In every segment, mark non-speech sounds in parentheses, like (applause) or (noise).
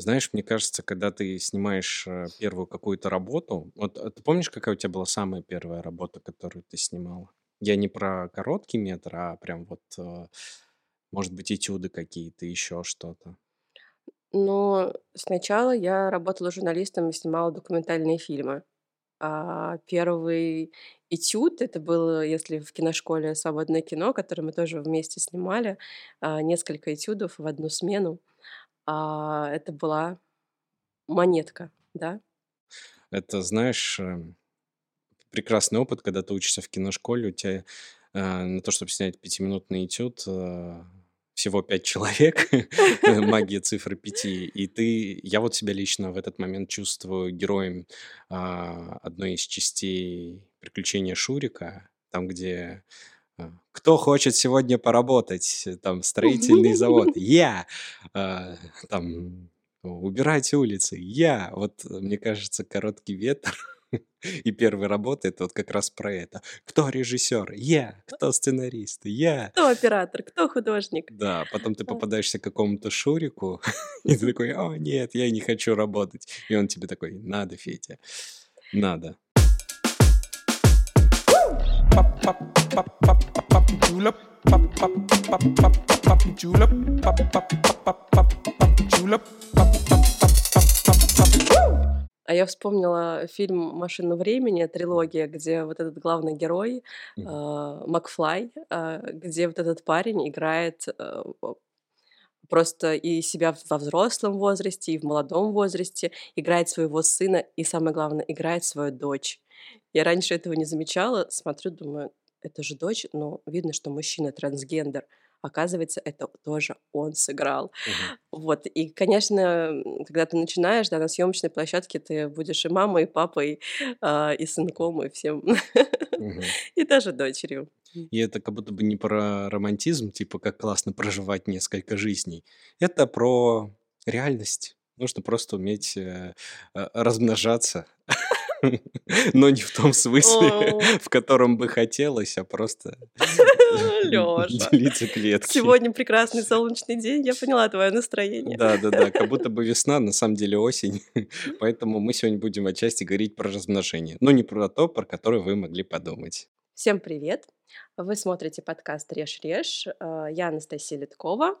Знаешь, мне кажется, когда ты снимаешь э, первую какую-то работу, вот а ты помнишь, какая у тебя была самая первая работа, которую ты снимала? Я не про короткий метр, а прям вот, э, может быть, этюды какие-то, еще что-то. Но сначала я работала журналистом и снимала документальные фильмы. А первый этюд- это было, если в киношколе "Свободное кино", которое мы тоже вместе снимали, а, несколько этюдов в одну смену. А, это была монетка, да. Это, знаешь, эм, прекрасный опыт, когда ты учишься в киношколе, у тебя, э, на то, чтобы снять пятиминутный этюд, (laughs) э, всего 5 человек, магия цифры пяти, и ты я вот себя лично в этот момент чувствую героем, а, одной из частей "Приключения Шурика", там, где, а, "Кто хочет сегодня поработать?" Там строительный завод- (laughs) "Я!" А, там "Убирать улицы"- "Я!" Вот, э, мне кажется, "Короткий метр" (laughs) и первая работа- это вот как раз про это. Кто режиссер? Я. Кто сценарист? Я. Кто оператор? Кто художник? Да, потом ты попадаешься к какому-то Шурику, (laughs) и ты такой: "О нет, я не хочу работать". И он тебе такой: "Надо, Федя, надо". А я вспомнила фильм "Машину времени", трилогия, где вот этот главный герой, а, Макфлай, а, где вот этот парень играет, э, просто и себя во взрослом возрасте, и в молодом возрасте, играет своего сына и, самое главное, играет свою дочь. Я раньше этого не замечала, смотрю, думаю: "Это же дочь". Но видно, что мужчина трансгендер. Оказывается, это тоже он сыграл. Мгм. Вот, и, конечно, когда ты начинаешь, да, на съемочной площадке ты будешь и мамой, и папой, а, и сынком, и всем, Мгм. (laughs) и даже дочерью. И это как будто бы не про романтизм, типа как классно проживать несколько жизней. Это про реальность. Нужно просто уметь, э, а, размножаться, (laughs) но не в том смысле, в котором бы хотелось, а просто (laughs) делиться клетки. сегодня прекрасный солнечный день, я поняла твое настроение. Да-да-да, как будто бы (laughs) весна, на самом деле осень. Поэтому мы сегодня будем отчасти говорить про размножение, но не про то, про которое вы могли подумать. Всем привет! Вы смотрите подкаст "Режь-режь". А, я Анастасия Литкова.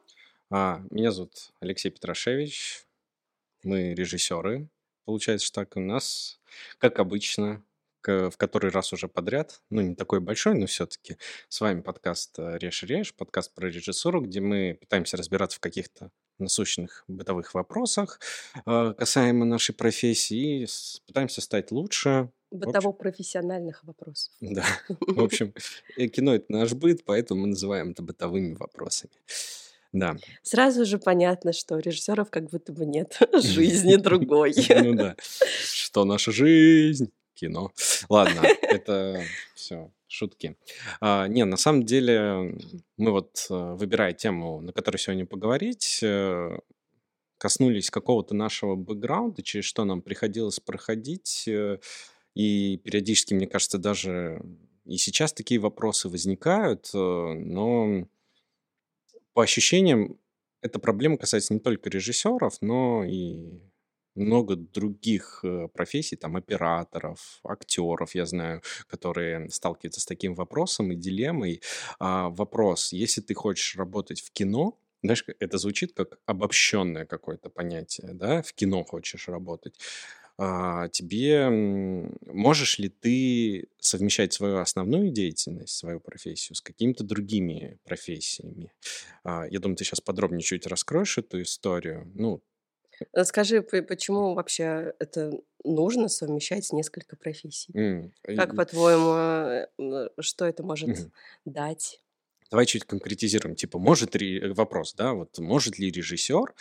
А, меня зовут Алексей Петрашевич. Мы режиссеры. Получается ж так. У нас, как обычно, в который раз уже подряд, ну, не такой большой, но все-таки, с вами подкаст э, "Режь-режь", подкаст про режиссуру, где мы пытаемся разбираться в каких-то насущных бытовых вопросах, а, касаемо нашей профессии, и пытаемся стать лучше. Бытово-профессиональных вопросов. Да. (laughs) В общем, э, кино- это наш быт, поэтому мы называем это бытовыми вопросами. Да. Сразу же понятно, что режиссеров как будто бы нет (laughs) (laughs) жизни другой. Ну да. (laughs) Что наша жизнь? Кино. Ладно, это всё шутки. А, не, на самом деле, мы вот, э, выбирая тему, на которую сегодня поговорить, э, коснулись какого-то нашего бэкграунда, через что нам приходилось проходить, э, и периодически, мне кажется, даже и сейчас такие вопросы возникают, но по ощущениям, эта проблема касается не только режиссеров, но и много других, э, профессий, там операторов, актеров, я знаю, которые сталкиваются с таким вопросом и дилеммой. А, вопрос: если ты хочешь работать в кино, знаешь, это звучит как обобщенное какое-то понятие, да, в кино хочешь работать, тебе, м, можешь ли ты совмещать свою основную деятельность, свою профессию с какими-то другими профессиями? А, я думаю, ты щас подробнее чуть раскроешь эту историю. Ну Э, скажи, почему вообще это нужно совмещать несколько профессий? М, Как, по-твоему, э, что это может Мгм. дать? Давай чуть конкретизируем. Типа, может ри э, вопрос, да, вот может ли режиссер,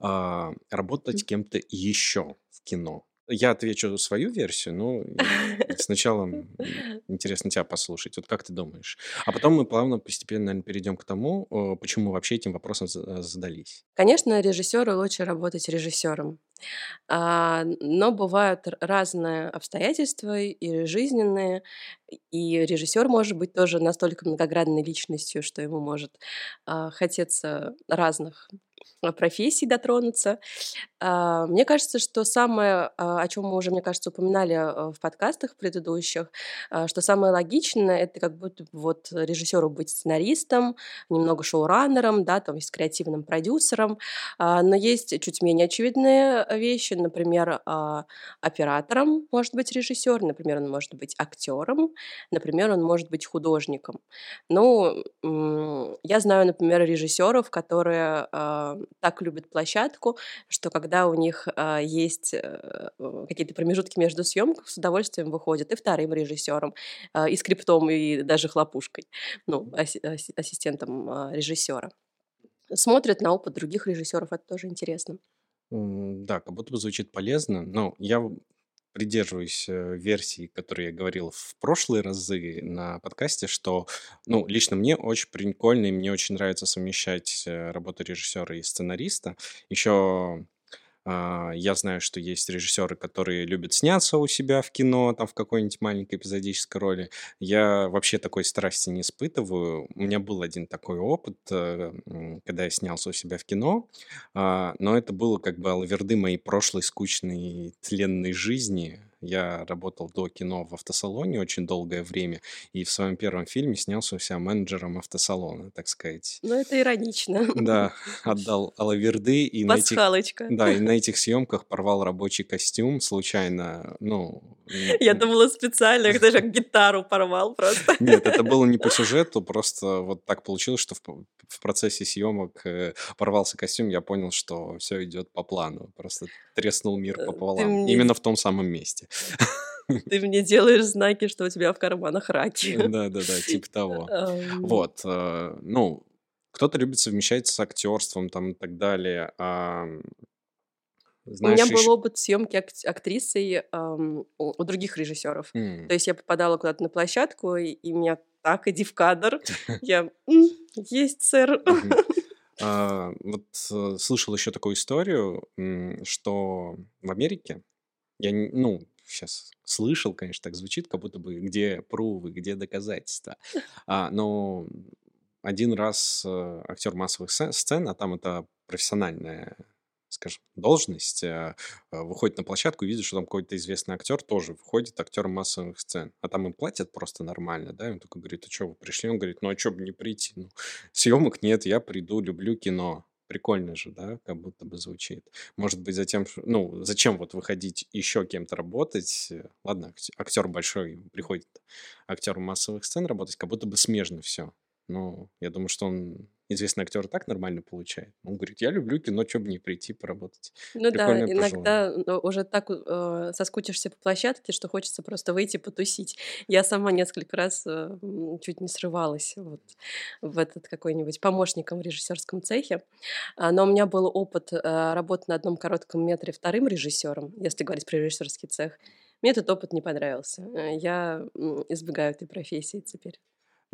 а, работать кем-то еще в кино? Я отвечу свою версию, но и сначала, (laughs) интересно тя послушать. Вот как ты думаешь? А потом мы плавно, постепенно, наверно, перейдем к тому, почему вообще этим вопросом за задались. Конечно, режиссеру лучше работать режиссером. А, но бывают разные обстоятельства и жизненные, и режиссер может быть тоже настолько многогранной личностью, что ему может, а, хотеться разных профессий дотронуться. А, мне кажется, что самое, а, о чем мы уже, мне кажется, упоминали а, в подкастах предыдущих, что самое логичное это как будто вот режиссеру быть сценаристом, немного шоураннером, да, там есть креативным продюсером, но есть чуть менее очевидные вещи, например, оператором может быть режиссер, например, он может быть актером, например, он может быть художником. Ну, я знаю, например, режиссеров, которые так любят площадку, что когда у них э, есть э, какие-то промежутки между съемками, с удовольствием выходят и вторым режиссером, э, и скриптом, и даже хлопушкой, ну, ассистентом режиссера. Смотрят на опыт других режиссеров, это тоже интересно. Да, как будто бы звучит полезно. Но я придерживаюсь э, версии, которую я говорил в прошлые разы на подкасте, что, ну, лично мне очень прикольно, и мне очень нравится совмещать э, работу режиссера и сценариста. Еще я знаю, что есть режиссеры, которые любят сняться у себя в кино, там в какой-нибудь маленькой эпизодической роли. Я вообще такой страсти не испытываю. У меня был один такой опыт, э, когда я снялся у себя в кино, а, но это было как бы алаверды моей прошлой скучной тленной жизни. Я работал до кино в автосалоне очень долгое время, и в своем первом фильме снялся у себя менеджером автосалона, так сказать. Ну, это иронично. Да, отдал алаверды и на этих, да, и на этих съемках порвал рабочий костюм случайно, ну... Я думала специально, как даже (laughs) гитару порвал просто. Нет, это было не по сюжету, просто вот так получилось, что в, в процессе съемок э, порвался костюм, я понял, что все идет по плану, просто треснул мир э, пополам, мне... именно в том самом месте. Ты мне делаешь знаки, что у тебя в карманах раки. Да-да-да, типа того. Вот, э, ну, кто-то любит совмещать с актерством там и так далее. А, знаешь, у меня был опыт съемки ак- актрисой эм, у, у других режиссеров. Mm. То есть я попадала куда-то на площадку, и, и меня так, иди в кадр. (laughs) Я, есть, сэр. (laughs) А, вот э, слышал еще такую историю, что в Америке, я, ну, сейчас слышал, конечно, так звучит, как будто бы где прувы, где доказательства. (laughs) А, но один раз э, актер массовых сцен, а там это профессиональная скажем, должность, э, э, выходит на площадку и видит, что там какой-то известный актер тоже выходит актером массовых сцен. А там им платят просто нормально, да? И он только говорит, а что, вы пришли? Он говорит, ну а что бы не прийти? Ну, съемок нет, я приду, люблю кино. Прикольно же, да, как будто бы звучит. Может быть, затем, ну, зачем вот выходить еще кем-то работать? Ладно, актер большой приходит актер массовых сцен работать, как будто бы смежно все. Ну, я думаю, что он известный актер так нормально получает. Он говорит, я люблю кино, что бы не прийти поработать. Ну да, иногда ну, уже так э, соскучишься по площадке, что хочется просто выйти потусить. Я сама несколько раз э, чуть не срывалась вот, в этот какой-нибудь помощником в режиссерском цехе. А, но у меня был опыт э, работы на одном коротком метре вторым режиссером, если говорить про режиссерский цех. Мне этот опыт не понравился. Э, я избегаю этой профессии теперь.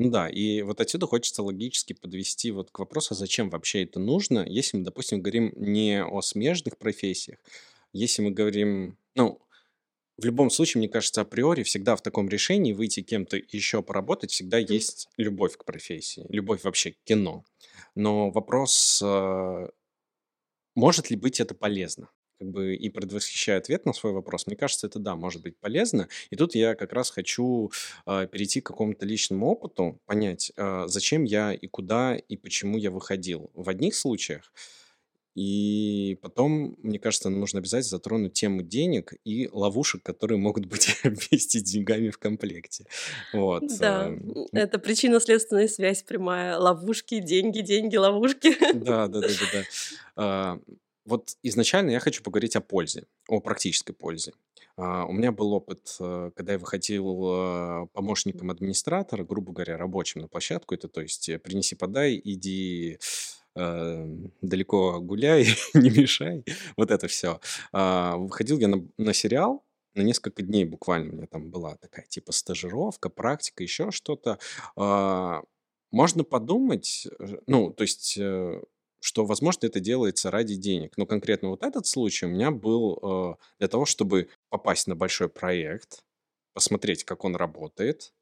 Ну да, и вот отсюда хочется логически подвести вот к вопросу, зачем вообще это нужно, если мы, допустим, говорим не о смежных профессиях, если мы говорим, ну, в любом случае, мне кажется, априори всегда в таком решении выйти кем-то еще поработать, всегда есть любовь к профессии, любовь вообще к кино. Но вопрос, э, может ли быть это полезно? Как бы и предвосхищая ответ на свой вопрос, мне кажется, это да, может быть полезно. И тут я как раз хочу э, перейти к какому-то личному опыту, понять, э, зачем я и куда и почему я выходил. В одних случаях и потом, мне кажется, нужно обязательно затронуть тему денег и ловушек, которые могут быть (laughs) вместе с деньгами в комплекте. Вот. Да, эм, это причинно-следственная связь прямая. Ловушки, деньги, деньги, ловушки. Да, да, да, да. да. (laughs) Вот изначально я хочу поговорить о пользе, о практической пользе. А, у меня был опыт, э, когда я выходил э, помощником администратора, грубо говоря, рабочим на площадку. Это то есть э, принеси, подай, иди далеко гуляй, (laughs) не мешай, вот это все. А, выходил я на, на сериал, на несколько дней буквально у меня там была такая типа стажировка, практика, еще что-то. А, можно подумать, ну, то есть что, возможно, это делается ради денег. Но конкретно вот этот случай у меня был э, для того, чтобы попасть на большой проект, посмотреть, как он работает,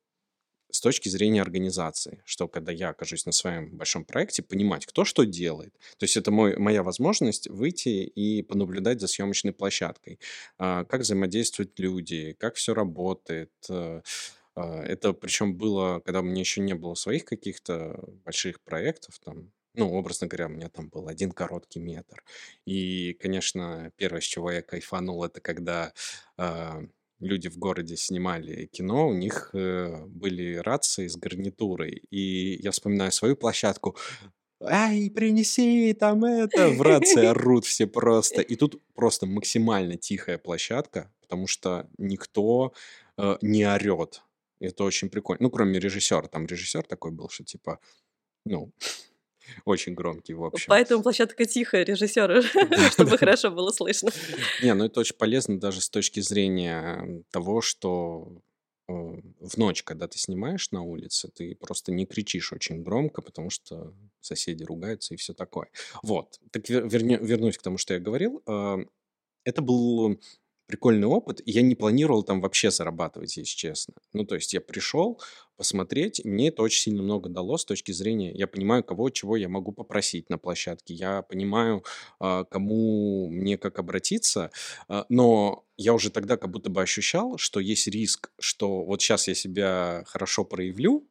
с точки зрения организации, что когда я окажусь на своем большом проекте, понимать, кто что делает. То есть это мой, моя возможность выйти и понаблюдать за съемочной площадкой, а, как взаимодействуют люди, как все работает. Э, а, это причем было, когда у меня еще не было своих каких-то больших проектов, там, ну, образно говоря, у меня там был один короткий метр. И, конечно, первое, с чего я кайфанул, это когда а, люди в городе снимали кино, у них э, были рации с гарнитурой. И я вспоминаю свою площадку. Ай, принеси там это! В рации (laughs) орут все просто. И тут просто максимально тихая площадка, потому что никто э, не орет. Это очень прикольно. Ну, кроме режиссера. Там режиссер такой был, что типа, ну, очень громкий, в общем. Поэтому площадка тихая режиссера, (laughs) чтобы хорошо было слышно. Не, ну это очень полезно даже с точки зрения того, что в ночь, когда ты снимаешь на улице, ты просто не кричишь очень громко, потому что соседи ругаются и все такое. Вот. Так вернусь к тому, что я говорил. Э, это был прикольный опыт. Я не планировал там вообще зарабатывать, если честно. Ну, то есть я пришел посмотреть, мне это очень сильно много дало с точки зрения, я понимаю, кого, чего я могу попросить на площадке, я понимаю, а, кому мне как обратиться, а, но я уже тогда как будто бы ощущал, что есть риск, что вот сейчас я себя хорошо проявлю,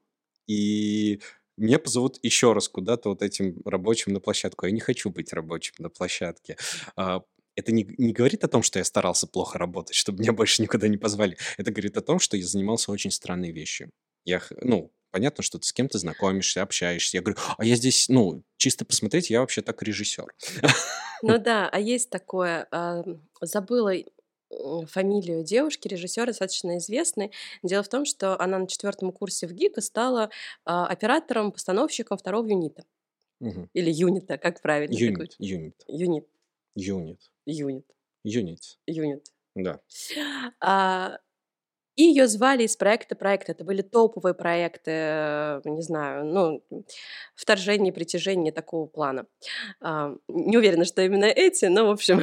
и меня позовут еще раз куда-то вот этим рабочим на площадку. Я не хочу быть рабочим на площадке. А, это не, не говорит о том, что я старался плохо работать, чтобы меня больше никуда не позвали. Это говорит о том, что я занимался очень странной вещью. Я, ну, понятно, что ты с кем-то знакомишься, общаешься. Я говорю, а я здесь, ну, чисто посмотреть, я вообще так режиссер. Ну (laughs) да, а есть такое, забыла фамилию девушки, режиссера достаточно известной. Дело в том, что она на четвертом курсе в ГИКа стала а, оператором, постановщиком второго юнита. Угу. Или юнита, как правильно? Юнит. Юнит. Юнит. Юнит. Юнит. Юнит. Юнит. Да. А, и ее звали из проекта проекта. Это были топовые проекты, э, не знаю, ну, вторжение, притяжение такого плана. А, не уверена, что именно эти, но, в общем,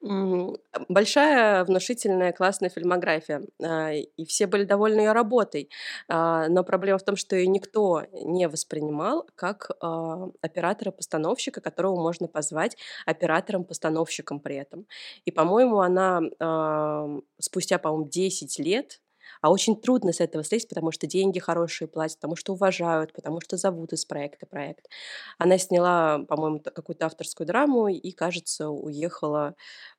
(laughs) большая, внушительная, классная фильмография. А, и все были довольны ее работой. А, но проблема в том, что ее никто не воспринимал как оператора-постановщика, которого можно позвать оператором-постановщиком при этом. И, по-моему, она спустя, по-моему, 10 лет, а очень трудно с этого слезть, потому что деньги хорошие платят, потому что уважают, потому что зовут из проекта проект. Она сняла, по-моему, какую-то авторскую драму и, кажется, уехала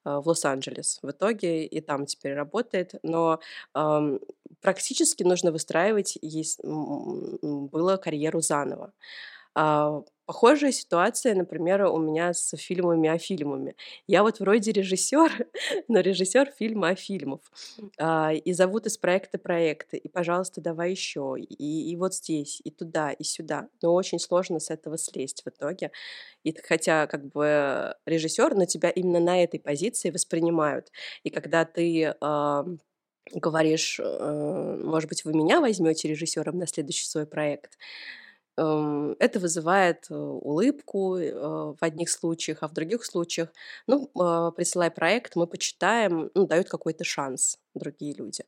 э, в Лос-Анджелес в итоге и там теперь работает. Но э, практически нужно выстраивать есть, было карьеру заново. А, похожая ситуация, например, у меня с фильмами о фильмами. Я вот вроде режиссер, (laughs) но режиссер фильма о фильмов. А, и зовут из проекта проекты. И, пожалуйста, давай еще. И, и вот здесь, и туда, и сюда. Но очень сложно с этого слезть в итоге. И хотя как бы режиссер, но тебя именно на этой позиции воспринимают. И когда ты говоришь, э, может быть, вы меня возьмете режиссером на следующий свой проект, это вызывает э, улыбку э, в одних случаях, а в других случаях, ну, а, присылай проект, мы почитаем, ну, дают какой-то шанс другие люди.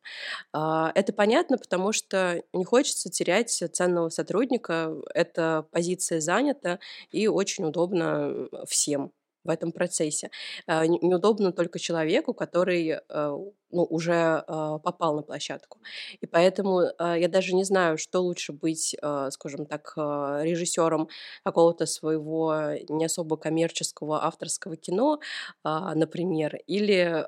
А, это понятно, потому что не хочется терять ценного сотрудника, эта позиция занята и очень удобно всем в этом процессе. А, неудобно только человеку, который э, ну, уже а, попал на площадку. И поэтому а, я даже не знаю, что лучше быть, скажем так, режиссером какого-то своего не особо коммерческого авторского кино, например, или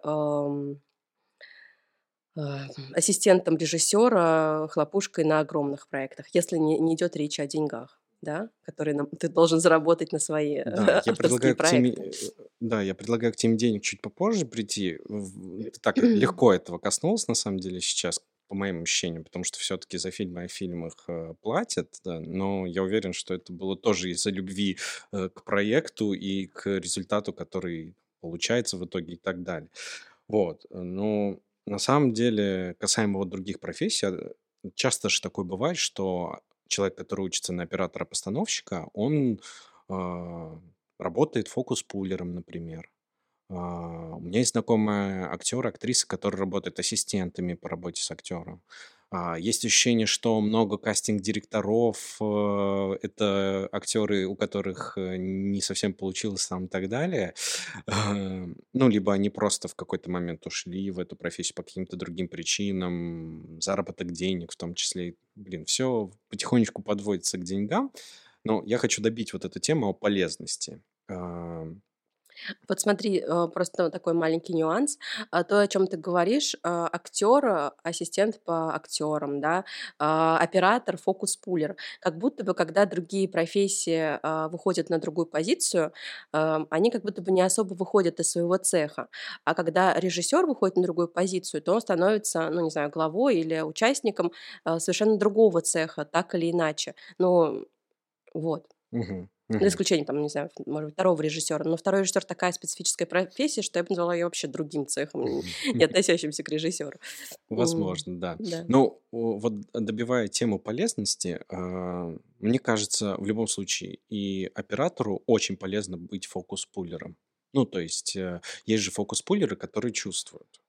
ассистентом режиссера хлопушкой на огромных проектах, если не, не идет речь о деньгах да, которые нам, ты должен заработать на свои да, я предлагаю проекты. К теме, да, я предлагаю к теме денег чуть попозже прийти. Ты так (clears throat) легко этого коснулся, на самом деле, сейчас, по моим ощущениям, потому что все-таки за фильмы о фильмах э, платят, да, но я уверен, что это было тоже из-за любви э, к проекту и к результату, который получается в итоге и так далее. Вот, но на самом деле, касаемо вот других профессий, э, часто же такое бывает, что человек, который учится на оператора-постановщика, он а, работает фокус-пулером, например. А, у меня есть знакомая актер, актриса, которая работает ассистентами по работе с актером. А, есть ощущение, что много кастинг-директоров, э, это актеры, у которых э, не совсем получилось там и так далее. Эм, ну, либо они просто в какой-то момент ушли в эту профессию по каким-то другим причинам, заработок денег в том числе. Блин, все потихонечку подводится к деньгам. Но я хочу добить вот эту тему о полезности. Эм, вот смотри, э, просто такой маленький нюанс. А, то, о чем ты говоришь, а, актер, ассистент по актерам, да, а, оператор, фокус-пулер. Как будто бы, когда другие профессии выходят на другую позицию, они как будто бы не особо выходят из своего цеха. А когда режиссер выходит на другую позицию, то он становится, ну, не знаю, главой или участником совершенно другого цеха, так или иначе. Ну, вот. Угу. За исключением, там, не знаю, может быть, второго режиссера. Но второй режиссер такая специфическая профессия, что я бы назвала ее вообще другим цехом, (laughs) не (laughs) относящимся к режиссеру. Возможно, да. да. Ну, вот добивая тему полезности, а, мне кажется, в любом случае и оператору очень полезно быть фокус-пулером. Ну, то есть э, есть же фокус-пулеры, которые чувствуют.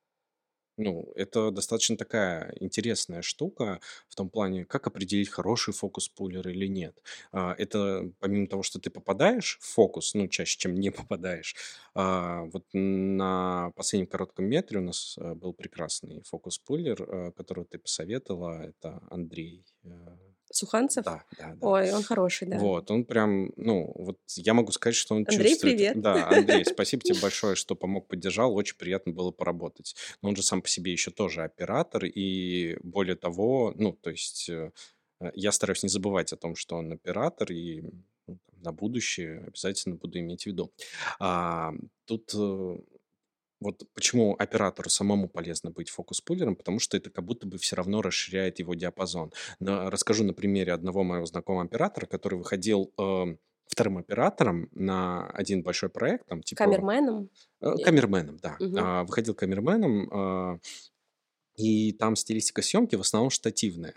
Ну, это достаточно такая интересная штука в том плане, как определить, хороший фокус-пуллер или нет. А, Это помимо того, что ты попадаешь в фокус, ну, чаще, чем не (laughs) попадаешь, а, вот на последнем коротком метре у нас э, был прекрасный фокус-пуллер, э, которого ты посоветовала, это Андрей э, Суханцев? Да, да, да. Ой, он хороший, да. Вот, он прям, ну, вот я могу сказать, что он Андрей, чувствует. привет. Да, Андрей, (laughs) спасибо тебе большое, что помог, поддержал, очень приятно было поработать. Но он же сам по себе еще тоже оператор, и более того, ну, то есть э, я стараюсь не забывать о том, что он оператор, и ну, на будущее обязательно буду иметь в виду. А, тут э, вот почему оператору самому полезно быть фокус-пуллером, потому что это как будто бы все равно расширяет его диапазон. Но расскажу на примере одного моего знакомого оператора, который выходил э, вторым оператором на один большой проект. Там, типа, камерменом? Э, камерменом, да. Угу. А, выходил камерменом, э, и там стилистика съемки в основном штативная.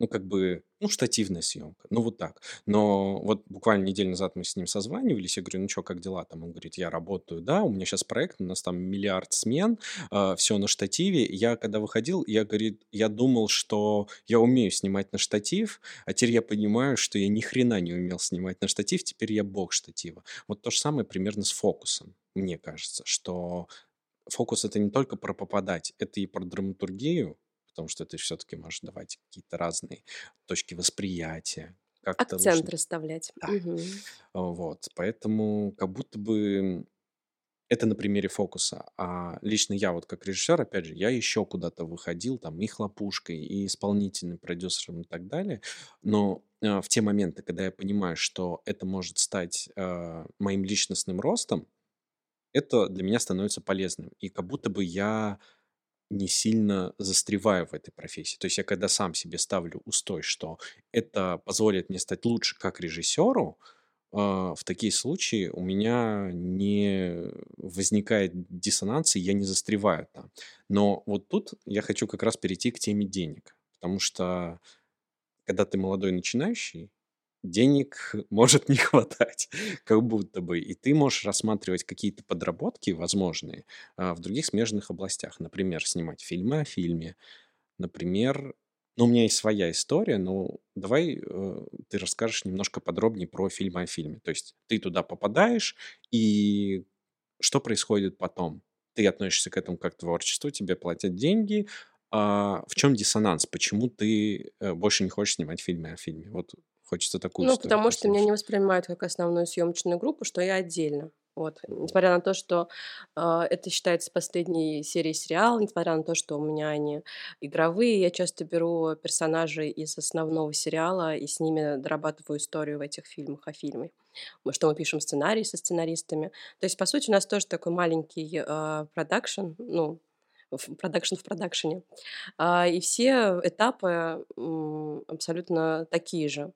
Ну, как бы, ну, штативная съемка, ну, вот так. Но вот буквально неделю назад мы с ним созванивались, я говорю, ну, что, как дела там? Он говорит, я работаю, да, у меня сейчас проект, у нас там миллиард смен, а, все на штативе. Я когда выходил, я, говорит, я думал, что я умею снимать на штатив, а теперь я понимаю, что я ни хрена не умел снимать на штатив, теперь я бог штатива. Вот то же самое примерно с фокусом, мне кажется, что фокус это не только про попадать, это и про драматургию, потому что ты все-таки можешь давать какие-то разные точки восприятия. Как-то Акцент лучше... расставлять. Да. Угу. Вот, поэтому как будто бы это на примере фокуса. А лично я вот как режиссер, опять же, я еще куда-то выходил, там, и хлопушкой, и исполнительным продюсером и так далее. Но э, в те моменты, когда я понимаю, что это может стать э, моим личностным ростом, это для меня становится полезным. И как будто бы я не сильно застреваю в этой профессии. То есть я когда сам себе ставлю устой, что это позволит мне стать лучше как режиссеру, а, в такие случаи у меня не возникает диссонанс, и я не застреваю там. Но вот тут я хочу как раз перейти к теме денег. Потому что когда ты молодой начинающий, денег (laughs) может не хватать, как будто бы. И ты можешь рассматривать какие-то подработки возможные а, в других смежных областях. Например, снимать фильмы о фильме. Например, ну, у меня есть своя история, но давай э, ты расскажешь немножко подробнее про фильмы о фильме. То есть ты туда попадаешь, и что происходит потом? Ты относишься к этому как к творчеству, тебе платят деньги, а в чем диссонанс? Почему ты э, больше не хочешь снимать фильмы о фильме? Вот Хочется такую Ну, потому что меня не воспринимают как основную съемочную группу, что я отдельно. Вот. Несмотря на то, что э, это считается последней серией сериала, несмотря на то, что у меня они игровые, я часто беру персонажей из основного сериала и с ними дорабатываю историю в этих фильмах о фильме. Что мы пишем сценарий со сценаристами. То есть, по сути, у нас тоже такой маленький продакшн, э, ну, продакшн в продакшене. А, и все этапы абсолютно такие же.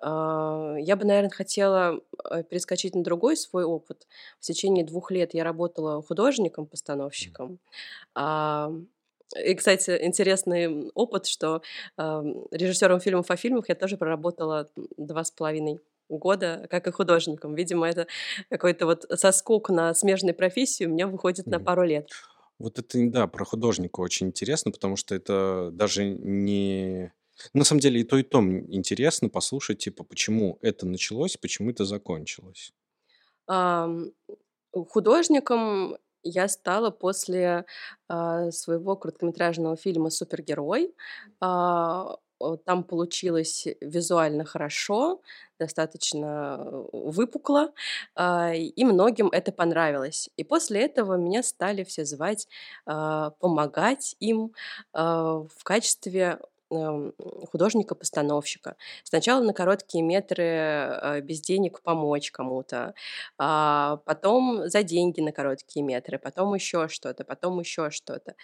А, я бы, наверное, хотела э, перескочить на другой свой опыт. В течение двух лет я работала художником-постановщиком. А, и, кстати, интересный опыт, что режиссером фильмов о фильмах я тоже проработала два с половиной года, как и художником. Видимо, это какой-то вот соскок на смежной профессии у меня выходит на пару лет. Вот это, да, про художника очень интересно, потому что это даже не... На самом деле и то, и то интересно послушать, типа, почему это началось, почему это закончилось. Ам, художником я стала после а, своего короткометражного фильма «Супергерой». А, там получилось визуально хорошо, достаточно э, выпукло, а, и многим это понравилось. И после этого меня стали все звать а, помогать им а, в качестве художника-постановщика. Сначала на короткие метры э, без денег помочь кому-то, а потом за деньги на короткие метры, потом еще что-то, потом еще что-то.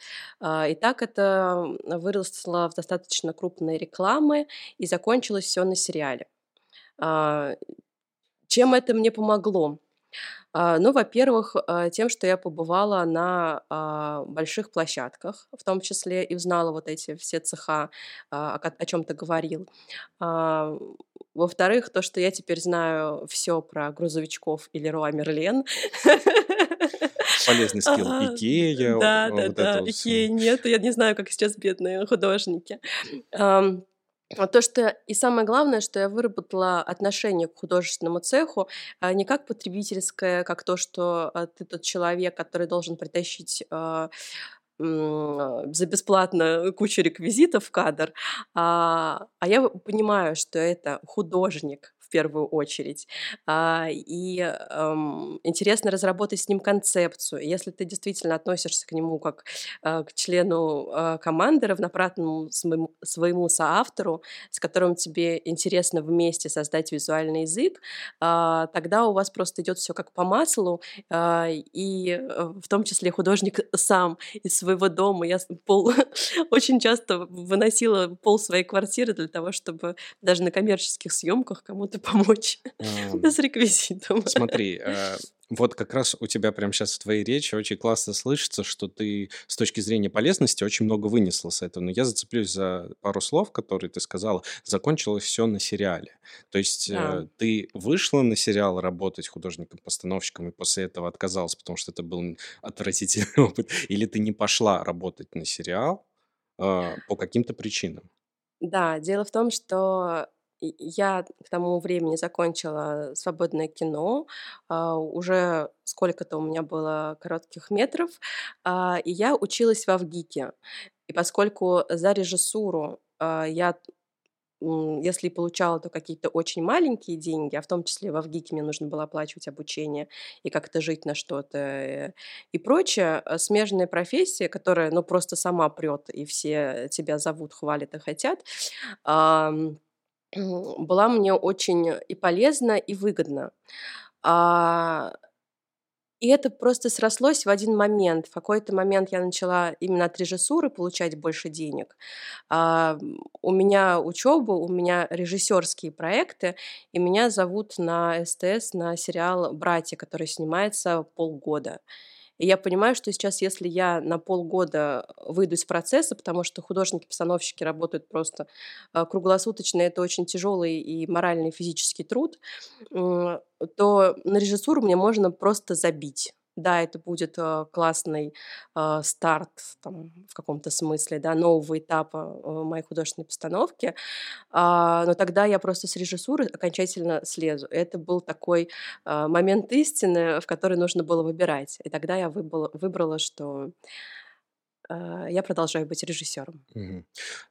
А, и так это выросло в достаточно крупные рекламы, и закончилось все на сериале. А, чем это мне помогло? А, ну, во-первых, а, тем, что я побывала на а, больших площадках, в том числе и узнала вот эти все цеха, о чем ты говорил. Во-вторых, то, что я теперь знаю все про грузовичков или Руа Мерлен. Полезный skill Икея. Да, да, да. Икея нет, я не знаю, как сейчас бедные художники. А то, что и самое главное, что я выработала отношение к художественному цеху а, не как потребительское, как то, что а, ты тот человек, который должен притащить за бесплатно кучу реквизитов в кадр, а, а я понимаю, что это художник, первую очередь. А, и эм, интересно разработать с ним концепцию. Если ты действительно относишься к нему как э, к члену э, команды, равноправному своему, соавтору, с которым тебе интересно вместе создать визуальный язык, а, тогда у вас просто идет все как по маслу, а, и э, в том числе художник сам из своего дома. Я пол (laughs) очень часто выносила пол своей квартиры для того, чтобы даже на коммерческих съемках кому-то помочь (laughs) с реквизитом. Смотри, э, (laughs) вот как раз у тебя прямо сейчас в твоей речи очень классно слышится, что ты с точки зрения полезности очень много вынесла с этого. Но я зацеплюсь за пару слов, которые ты сказала. Закончилось все на сериале. То есть э, да. ты вышла на сериал работать художником-постановщиком и после этого отказалась, потому что это был отвратительный (laughs) опыт, или ты не пошла работать на сериал э, по каким-то причинам? Да, дело в том, что я к тому времени закончила свободное кино, а, уже сколько-то у меня было коротких метров, а, и я училась в Авгике. И поскольку за режиссуру а, я если получала, то какие-то очень маленькие деньги, а в том числе в Авгике мне нужно было оплачивать обучение и как-то жить на что-то и прочее, смежная профессия, которая, ну, просто сама прет, и все тебя зовут, хвалят и хотят, была мне очень и полезна, и выгодна. А, и это просто срослось в один момент. В какой-то момент я начала именно от режиссуры получать больше денег. А, у меня учеба, у меня режиссерские проекты, и меня зовут на СТС на сериал «Братья», который снимается полгода. И я понимаю, что сейчас, если я на полгода выйду из процесса, потому что художники-постановщики работают просто а, круглосуточно, это очень тяжелый и моральный, и физический труд, то на режиссуру мне можно просто забить. Да, это будет э, классный э, старт там, в каком-то смысле, да, нового этапа э, моей художественной постановки, э, но тогда я просто с режиссуры окончательно слезу. Это был такой момент истины, в который нужно было выбирать. И тогда я выбрала, выбрала что я продолжаю быть режиссером. Угу.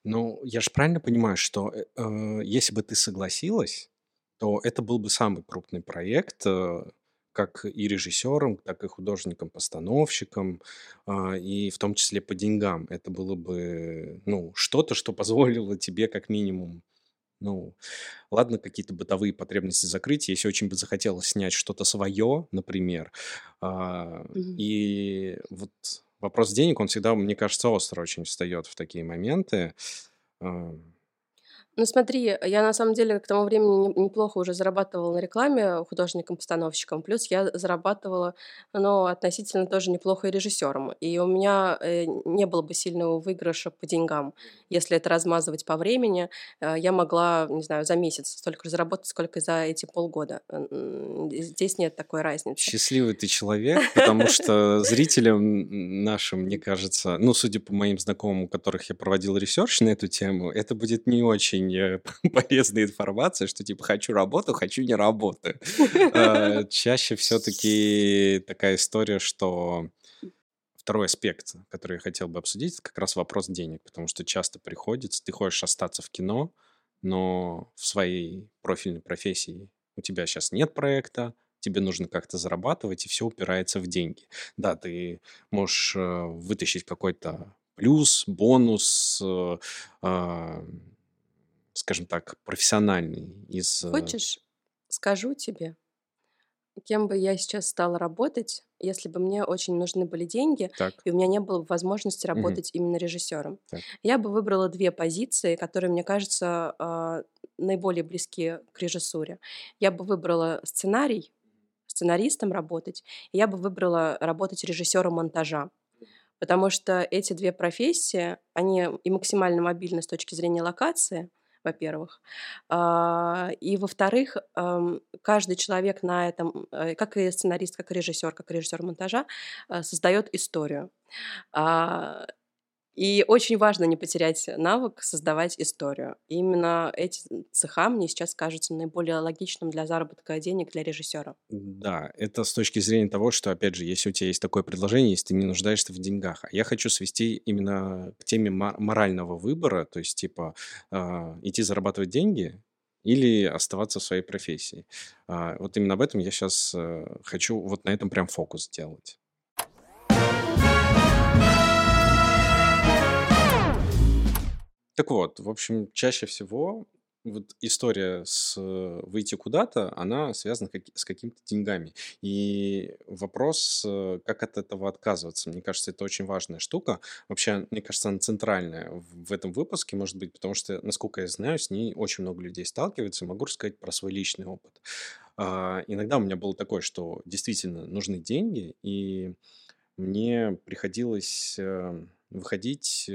Ну, я же правильно понимаю, что э, если бы ты согласилась, то это был бы самый крупный проект, э, как и режиссером, так и художником-постановщиком, а, и в том числе по деньгам. Это было бы, ну, что-то, что позволило тебе как минимум ну, ладно, какие-то бытовые потребности закрыть, если очень бы захотелось снять что-то свое, например. А, и вот вопрос денег, он всегда, мне кажется, остро очень встает в такие моменты. Ну смотри, я на самом деле к тому времени не- неплохо уже зарабатывала на рекламе художником-постановщиком, плюс я зарабатывала, ну, относительно тоже неплохо и режиссером. И у меня э, не было бы сильного выигрыша по деньгам. Если это размазывать по времени, э, я могла, не знаю, за месяц столько же заработать, сколько за эти полгода. Здесь нет такой разницы. Счастливый ты человек, потому что зрителям нашим, мне кажется, ну, судя по моим знакомым, у которых я проводил research на эту тему, это будет не очень э, (laughs) полезная информация, что типа хочу работу, хочу не работаю. Э, (laughs) Чаще все-таки такая история, что второй аспект, который я хотел бы обсудить, это как раз вопрос денег, потому что часто приходится, ты хочешь остаться в кино, но в своей профильной профессии у тебя сейчас нет проекта, тебе нужно как-то зарабатывать, и все упирается в деньги. Да, ты можешь э, вытащить какой-то плюс, бонус, э, а, скажем так, профессиональный из... э, Хочешь, скажу тебе, кем бы я сейчас стала работать, если бы мне очень нужны были деньги, Так, и у меня не было бы возможности работать именно режиссером. так. Я бы выбрала две позиции, которые, мне кажется, а, наиболее близки к режиссуре. Я бы выбрала сценарий, сценаристом работать, и я бы выбрала работать режиссером монтажа. Потому что эти две профессии, они и максимально мобильны с точки зрения локации, во-первых. А, И, во-вторых, ам, каждый человек на этом, э, как и сценарист, как и режиссер, как и режиссер монтажа, э, создает историю. И очень важно не потерять навык создавать историю. И именно эти цеха мне сейчас кажутся наиболее логичным для заработка денег для режиссера. Да, это с точки зрения того, что, опять же, если у тебя есть такое предложение, если ты не нуждаешься в деньгах. А я хочу свести именно к теме мо- морального выбора, то есть, типа, а, идти зарабатывать деньги или оставаться в своей профессии. А, Вот именно об этом я сейчас хочу вот на этом прям фокус сделать. Так вот, в общем, чаще всего вот история с э, выйти куда-то, она связана с какими-то деньгами. И вопрос, э, как от этого отказываться. Мне кажется, это очень важная штука. Вообще, мне кажется, она центральная в в этом выпуске, может быть, потому что, насколько я знаю, с ней очень много людей сталкиваются. Могу рассказать про свой личный опыт. А, Иногда у меня было такое, что действительно нужны деньги, и мне приходилось э, выходить...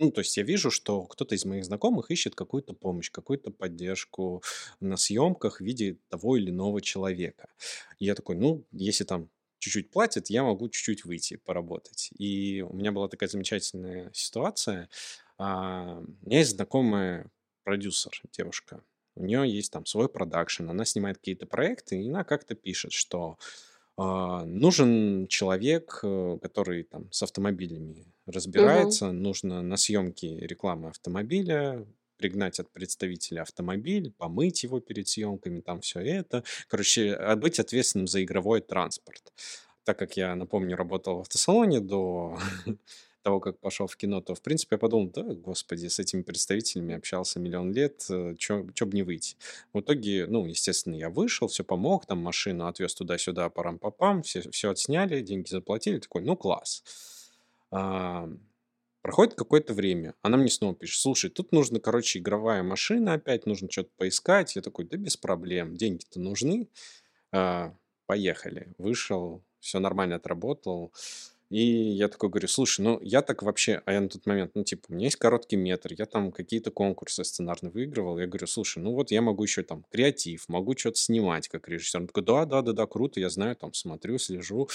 Ну, то есть я вижу, что кто-то из моих знакомых ищет какую-то помощь, какую-то поддержку на съемках в виде того или иного человека. И я такой, ну, если там чуть-чуть платят, я могу чуть-чуть выйти поработать. И у меня была такая замечательная ситуация. А, У меня есть знакомая продюсер, девушка. У нее есть там свой продакшн, она снимает какие-то проекты, и она как-то пишет, что нужен человек, э, который там с автомобилями разбирается, нужно на съемке рекламы автомобиля пригнать от представителя автомобиль, помыть его перед съемками, там все это. Короче, а быть ответственным за игровой транспорт. Так как я, напомню, работал в автосалоне до (laughs) того, как пошел в кино, то, в принципе, я подумал, да, господи, с этими представителями общался миллион лет, что бы не выйти. В итоге, ну, естественно, я вышел, все помог, там машину отвез туда-сюда, парам-папам, все, все отсняли, деньги заплатили, такой, ну, класс. А, проходит какое-то время, она мне снова пишет, слушай, тут нужно, короче, игровая машина опять, нужно что-то поискать. Я такой, да без проблем, деньги-то нужны. А, поехали. Вышел, все нормально отработал. И я такой говорю, слушай, ну я так вообще, а я на тот момент, ну типа, у меня есть короткий метр, я там какие-то конкурсы сценарно выигрывал, я говорю, слушай, ну вот я могу еще там креатив, могу что-то снимать как режиссер. Он такой, да, да, да, да, круто, я знаю, там смотрю, слежу.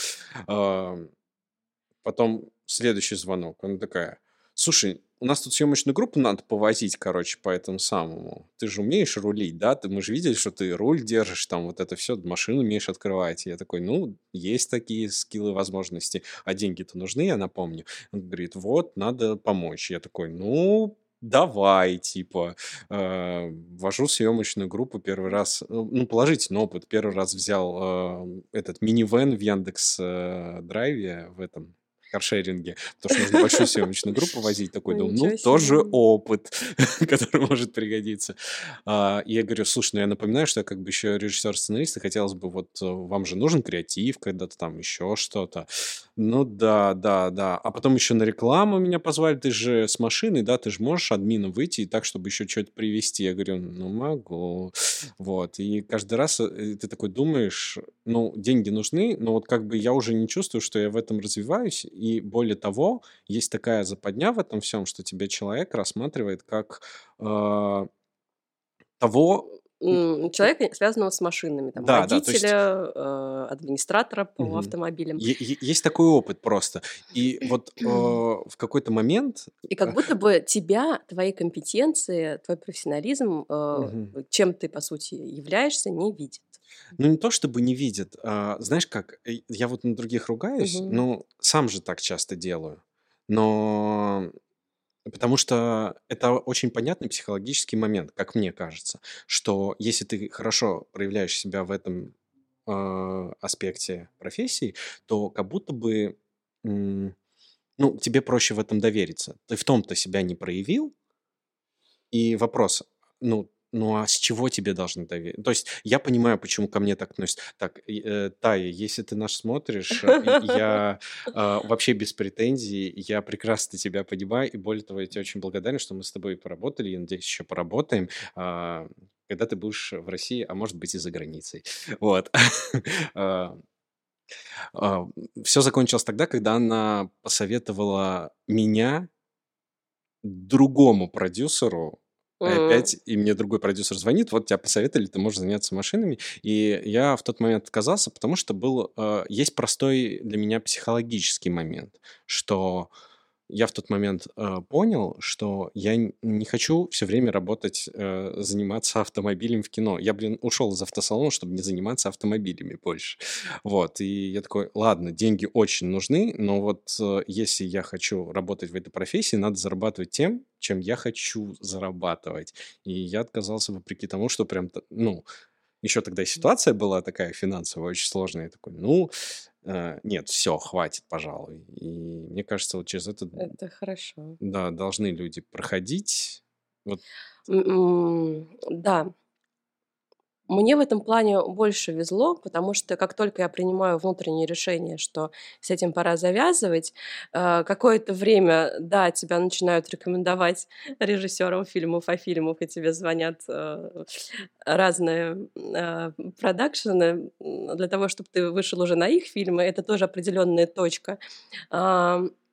Потом следующий звонок, она такая, слушай, у нас тут съемочную группу надо повозить, короче, по этому самому. Ты же умеешь рулить, да? Ты, мы же видели, что ты руль держишь, там вот это все, машину умеешь открывать. Я такой, ну, есть такие скиллы, возможности. А деньги-то нужны, я напомню. Он говорит, вот, надо помочь. Я такой, ну, давай, типа, э, вожу съемочную группу первый раз, ну, ну, положительный опыт. Первый раз взял э, этот минивэн в Яндекс э, Драйве в этом каршеринге, потому что нужно большую съемочную группу возить. Такой, думаю, ну, тоже опыт, (laughs) который может пригодиться. А, я говорю, слушай, ну я напоминаю, что я как бы еще режиссер-сценарист, и хотелось бы, вот э, вам же нужен креатив, когда-то там еще что-то. Ну да, да, да. А потом еще на рекламу меня позвали. Ты же с машины, да, ты же можешь админом выйти и так, чтобы еще что-то привезти. Я говорю, ну могу. Вот. И каждый раз э, ты такой думаешь, ну, деньги нужны, но вот как бы я уже не чувствую, что я в этом развиваюсь. И более того, есть такая западня в этом всем, что тебя человек рассматривает как э, того, человека, связанного с машинами, там, Да, да, то есть водителя, э, администратора по мгм. автомобилям. есть такой опыт просто. И вот э, (clears throat) в какой-то момент... И как будто бы тебя, твои компетенции, твой профессионализм, э, мгм. чем ты, по сути, являешься, не видит. Ну, не то чтобы не видят. а, знаешь как, я вот на других ругаюсь, Мгм. но сам же так часто делаю. Но Потому что это очень понятный психологический момент, как мне кажется, что если ты хорошо проявляешь себя в этом э, аспекте профессии, то как будто бы м, ну, тебе проще в этом довериться. Ты в том-то себя не проявил, и вопрос, ну, ну а с чего тебе должны доверить? То есть я понимаю, почему ко мне так относятся. Так, э, Тая, если ты наш смотришь, э, я э, вообще без претензий, я прекрасно тебя понимаю, и более того, я тебе очень благодарен, что мы с тобой поработали, и надеюсь, еще поработаем. Э, когда ты будешь в России, а может быть и за границей. (laughs) Вот. (laughs) А, а, Все закончилось тогда, когда она посоветовала меня другому продюсеру, и опять, и мне другой продюсер звонит, вот тебя посоветовали, ты можешь заняться машинами. И я в тот момент отказался, потому что был, э, есть простой для меня психологический момент, что я в тот момент э, понял, что я не хочу все время работать, э, заниматься автомобилем в кино. Я, блин, ушел из автосалона, чтобы не заниматься автомобилями больше. (laughs) Вот, и я такой, ладно, деньги очень нужны, но вот э, если я хочу работать в этой профессии, надо зарабатывать тем, чем я хочу зарабатывать. И я отказался вопреки тому, что прям, ну, еще тогда ситуация была такая финансовая, очень сложная. Я такой, ну, нет, все, хватит, пожалуй. И мне кажется, вот через это, Это хорошо. да, должны люди проходить. Вот, Да, мне в этом плане больше везло, потому что как только я принимаю внутреннее решение, что с этим пора завязывать, э, какое-то время, да, тебя начинают рекомендовать (laughs) режиссерам фильмов, а фильмов, и тебе звонят э, разные э, продакшены для того, чтобы ты вышел уже на их фильмы. Это тоже определенная точка.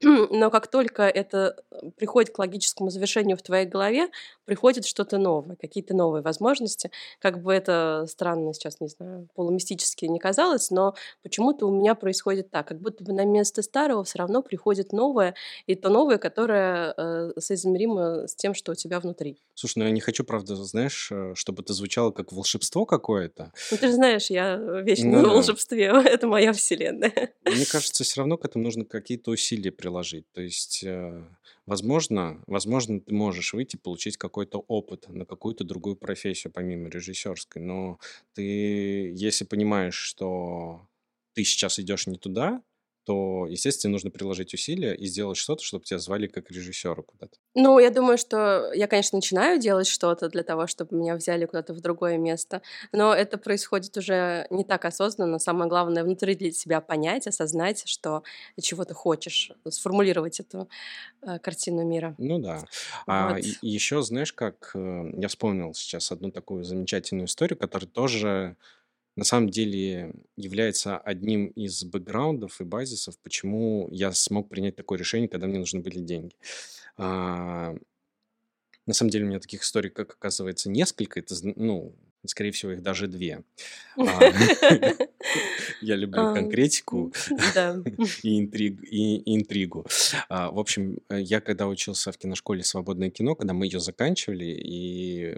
(clears throat) Но как только это э, приходит к логическому завершению в твоей голове, приходит что-то новое, какие-то новые возможности. Как бы это странно сейчас, не знаю, полумистически не казалось, но почему-то у меня происходит так, как будто бы на место старого все равно приходит новое, и то новое, которое э, соизмеримо с тем, что у тебя внутри. Слушай, ну я не хочу, правда, знаешь, э, чтобы это звучало как волшебство какое-то. Ну ты же знаешь, я вечно ну, на волшебстве, (laughs) это моя вселенная. Мне кажется, все равно к этому нужно какие-то усилия приложить. То есть, э, возможно, возможно, ты можешь выйти, получить какой-то опыт на какую-то другую профессию, помимо режиссерской, но ты, если понимаешь, что ты сейчас идешь не туда, то, естественно, нужно приложить усилия и сделать что-то, чтобы тебя звали как режиссера куда-то. Ну, я думаю, что я, конечно, начинаю делать что-то для того, чтобы меня взяли куда-то в другое место, но это происходит уже не так осознанно. Самое главное внутри для себя понять, осознать, что чего ты хочешь, сформулировать эту э, картину мира. Ну да. А вот. еще, знаешь, как э, я вспомнил сейчас одну такую замечательную историю, которая тоже на самом деле является одним из бэкграундов и базисов, почему я смог принять такое решение, когда мне нужны были деньги. А, на самом деле у меня таких историй, как оказывается, несколько. Это, ну, скорее всего, их даже две. А, (laughs) я люблю а, конкретику (laughs) и интригу. В общем, я когда учился в киношколе «Свободное кино», когда мы ее заканчивали, и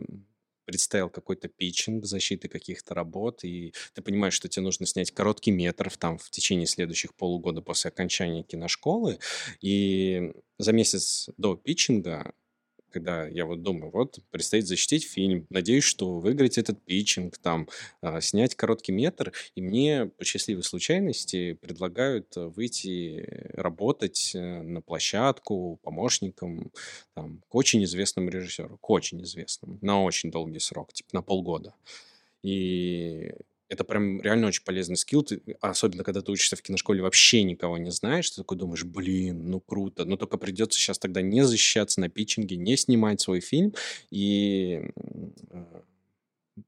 представил какой-то питчинг защиты каких-то работ, и ты понимаешь, что тебе нужно снять короткий метр в, там, в течение следующих полугода после окончания киношколы, и за месяц до питчинга когда я вот думаю, вот предстоит защитить фильм, надеюсь, что выиграть этот питчинг, там, а, снять короткий метр, и мне по счастливой случайности предлагают э, выйти работать э, на площадку помощником там, к очень известному режиссеру, к очень известному, на очень долгий срок, типа на полгода. И это прям реально очень полезный скилл, ты, особенно когда ты учишься в киношколе, вообще никого не знаешь, ты такой думаешь, блин, ну круто, но только придется сейчас тогда не защищаться на питчинге, не снимать свой фильм, и э,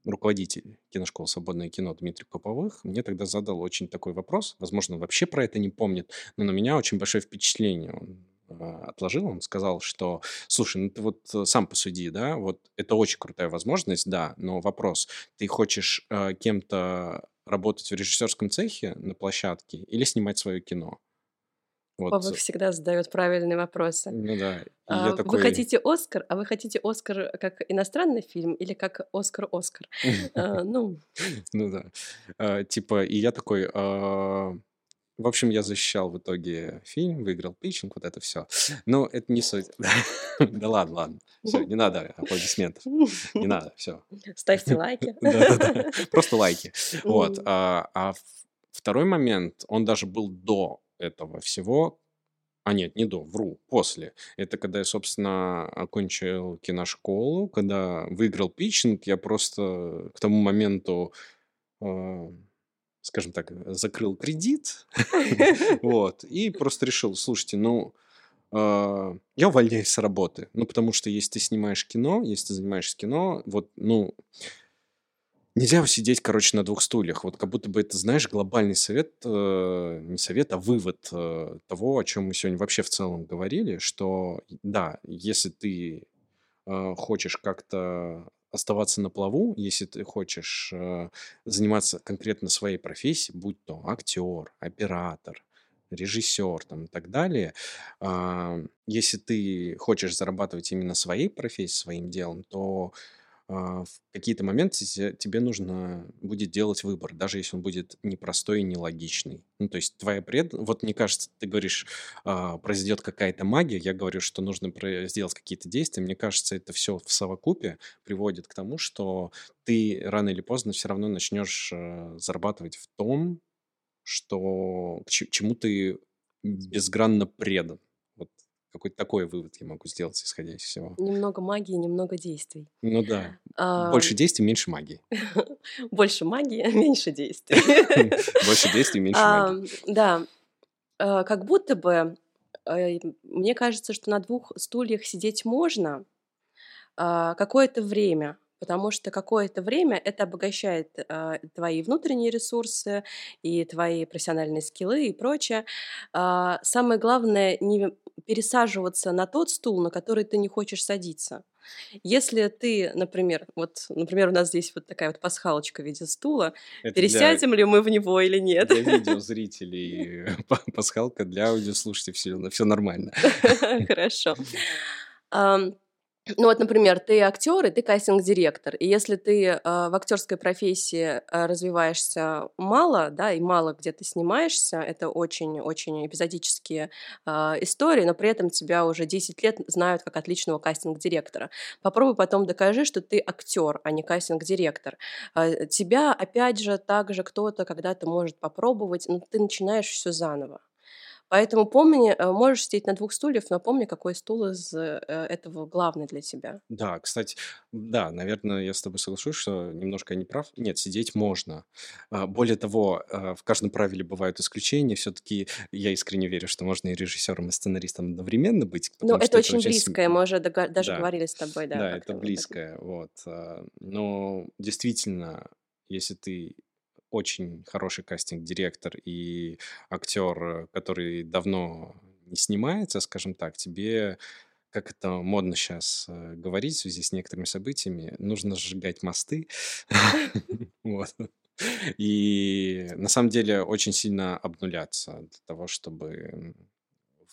руководитель киношколы «Свободное кино» Дмитрий Поповых мне тогда задал очень такой вопрос, возможно, он вообще про это не помнит, но на меня очень большое впечатление он отложил, он сказал, что, слушай, ну ты вот э, сам посуди, да, вот это очень крутая возможность, да, но вопрос, ты хочешь э, кем-то работать в режиссерском цехе на площадке или снимать свое кино? Вот. Павлов всегда задает правильные вопросы. Ну да. А, такой... Вы хотите Оскар, а вы хотите Оскар как иностранный фильм или как Оскар-Оскар? (laughs) А, ну. Ну да. А, типа, и я такой, в общем, я защищал в итоге фильм, выиграл питчинг, вот это все. Но это не суть. (laughs) Да ладно, ладно. Все, не надо аплодисментов. Не (laughs) надо, все. Ставьте лайки. (laughs) Просто лайки. Вот. А, а второй момент, он даже был до этого всего. А нет, не до, вру, после. Это когда я, собственно, окончил киношколу, когда выиграл питчинг, я просто к тому моменту а, скажем так, закрыл кредит, (laughs) вот, и просто решил, слушайте, ну, э, я увольняюсь с работы, ну, потому что если ты снимаешь кино, если ты занимаешься кино, вот, ну, нельзя сидеть, короче, на двух стульях, вот как будто бы это, знаешь, глобальный совет, э, не совет, а вывод э, того, о чем мы сегодня вообще в целом говорили, что, да, если ты э, хочешь как-то оставаться на плаву, если ты хочешь э, заниматься конкретно своей профессией, будь то актер, оператор, режиссер там, и так далее, э, если ты хочешь зарабатывать именно своей профессией, своим делом, то а, в какие-то моменты тебе нужно будет делать выбор, даже если он будет непростой и нелогичный. Ну, то есть твоя пред... Вот мне кажется, ты говоришь, а, произойдет какая-то магия, я говорю, что нужно сделать какие-то действия. Мне кажется, это все в совокупе приводит к тому, что ты рано или поздно все равно начнешь э, зарабатывать в том, что к чему ты безгранно предан. Какой-то такой вывод я могу сделать, исходя из всего. Немного магии, немного действий. Ну да. А... Больше действий, меньше магии. (laughs) Больше магии, (laughs) меньше действий. (laughs) Больше действий, меньше магии. Да. А, как будто бы э, мне кажется, что на двух стульях сидеть можно а, какое-то время, потому что какое-то время это обогащает э, твои внутренние ресурсы и твои профессиональные скиллы и прочее. Э, самое главное не пересаживаться на тот стул, на который ты не хочешь садиться. Если ты, например, вот, например, у нас здесь вот такая вот пасхалочка в виде стула, Это пересядем для... ли мы в него или нет? Для (laughs) видеозрителей (laughs) пасхалка, для аудиослушателей все, все нормально. (laughs) Хорошо. Ну вот, например, ты актер и ты кастинг-директор, и если ты э, в актерской профессии э, развиваешься мало, да, и мало где ты снимаешься, это очень-очень эпизодические э, истории, но при этом тебя уже 10 лет знают как отличного кастинг-директора. Попробуй потом докажи, что ты актер, а не кастинг-директор. Э, тебя, опять же, также кто-то когда-то может попробовать, но ты начинаешь все заново. Поэтому помни, э, можешь сидеть на двух стульях, но помни, какой стул из э, этого главный для тебя. Да, кстати, да, наверное, я с тобой соглашусь, что немножко я не прав. Нет, сидеть можно. А, более того, э, в каждом правиле бывают исключения. Все-таки я искренне верю, что можно и режиссером, и сценаристом одновременно быть. Ну, это очень близкое, мы уже даже да. говорили с тобой, да. Да, это близкое, вот. Но действительно, если ты очень хороший кастинг-директор и актер, который давно не снимается, скажем так, тебе как это модно сейчас э, говорить в связи с некоторыми событиями, нужно сжигать мосты. (laughs) И на самом деле очень сильно обнуляться для того, чтобы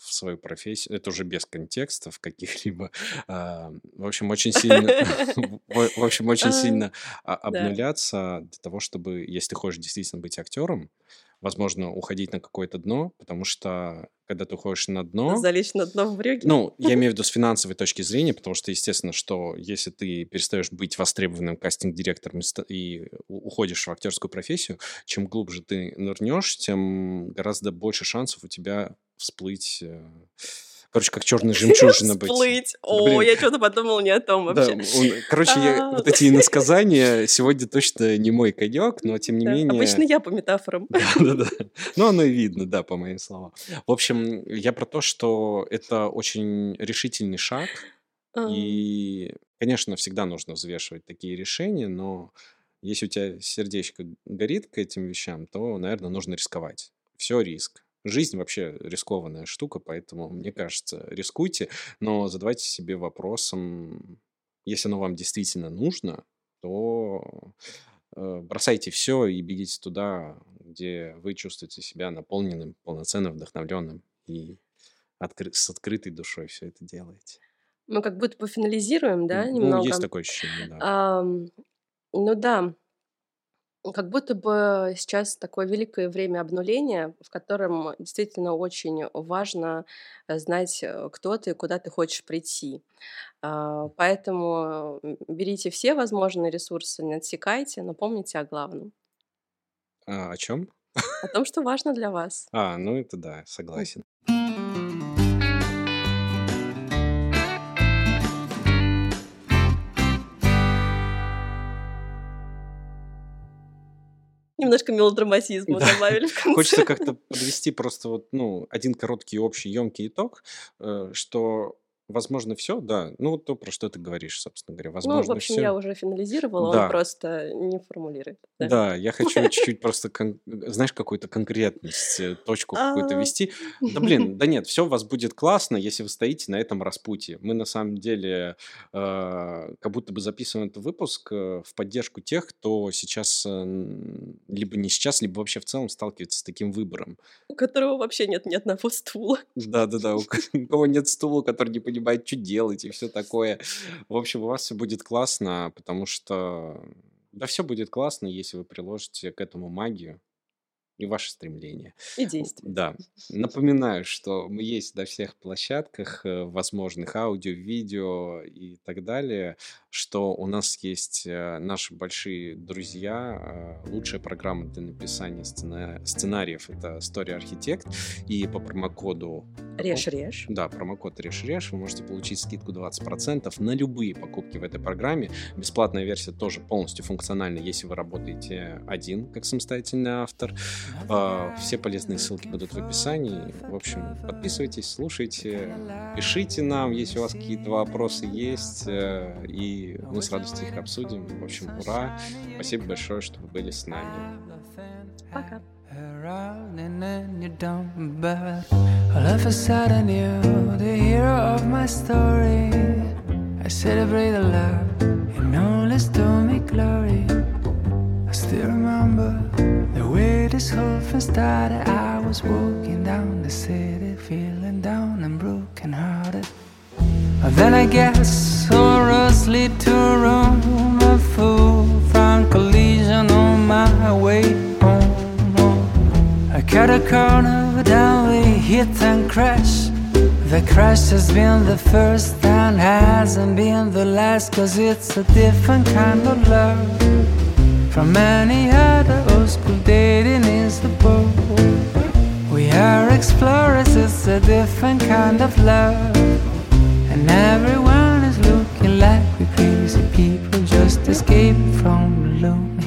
в свою профессию, это уже без контекстов каких-либо, (laughs) а, в общем, очень сильно, (laughs) в общем, очень сильно обнуляться для того, чтобы, если ты хочешь действительно быть актером, возможно, уходить на какое-то дно, потому что когда ты уходишь на дно... Залечь на дно в брюге? Ну, я имею в (laughs) виду с финансовой точки зрения, потому что, естественно, что если ты перестаешь быть востребованным кастинг-директором и уходишь в актерскую профессию, чем глубже ты нырнешь, тем гораздо больше шансов у тебя всплыть э, короче, как черная (laughs) жемчужина быть. Всплыть. О, я что-то подумала не о том вообще. короче, А. вот эти (laughs) иносказания сегодня точно не мой конек, но тем не менее... Обычно я по метафорам. (laughs) Да-да-да. Ну, оно и видно, да, по моим словам. В общем, я про то, что это очень решительный шаг, А, и, конечно, всегда нужно взвешивать такие решения, но если у тебя сердечко горит к этим вещам, то, наверное, нужно рисковать. Все риск. Жизнь вообще рискованная штука, поэтому, мне кажется, рискуйте, но задавайте себе вопросом, если оно вам действительно нужно, то э, бросайте все и бегите туда, где вы чувствуете себя наполненным, полноценным, вдохновленным и откры- с открытой душой все это делаете. Мы как будто бы финализируем, да, Ну, немного? есть такое ощущение, да. Ам, ну да, как будто бы сейчас такое великое время обнуления, в котором действительно очень важно э, знать, э, кто ты и куда ты хочешь прийти. А, Поэтому берите все возможные ресурсы, не отсекайте, но помните о главном, А, о чем? о том, что важно для вас. А, ну это да, согласен. Немножко мелодраматизма Да. добавили в конце. Хочется как-то подвести просто вот, ну, один короткий общий емкий итог, э, что возможно все, да, ну то, про что ты говоришь, собственно говоря, Ну, в возможно общем, все. я уже финализировала, он Да. просто не формулирует. да. Да, я хочу чуть-чуть (laughs) просто, знаешь, какую-то конкретность, э, точку какую-то А. вести. (laughs) Да блин, да нет, все у вас будет классно, если вы стоите на этом распутье. Мы на самом деле э, как будто бы записываем этот выпуск э, в поддержку тех, кто сейчас, э, либо не сейчас, либо вообще в целом сталкивается с таким выбором. У которого вообще нет ни одного стула. Да-да-да, у (laughs) кого нет стула, который не понимает, что делать и все такое. В общем, у вас все будет классно, потому что... Да все будет классно, если вы приложите к этому магию и ваши стремления. И действия. Да. (laughs) Напоминаю, что мы есть на всех площадках э, возможных, аудио, видео и так далее, что у нас есть э, наши большие друзья, э, лучшая программа для написания сцена- сценариев — это Story Architect, и по промокоду Режь-режь. да, промокод реш вы можете получить скидку 20% на любые покупки в этой программе. Бесплатная версия тоже полностью функциональна, если вы работаете один, как самостоятельный автор. А, Все полезные ссылки будут в описании. В общем, подписывайтесь, слушайте, пишите нам, если у вас какие-то вопросы есть, э, и мы с радостью их обсудим. В общем, ура! Спасибо большое, что вы были с нами. Пока. but a I celebrate the love and all is to me glory I still remember the way this whole thing started I was walking down the city feeling down and broken hearted then I guess lead to Rome A fool. From collision on my way. Home. I cut a corner, down we hit and crash. The crash has been the first and hasn't been the last Cause it's a different kind of love From any other old school dating is the boat We are explorers, it's a different kind of love. And never crazy people just escape from the.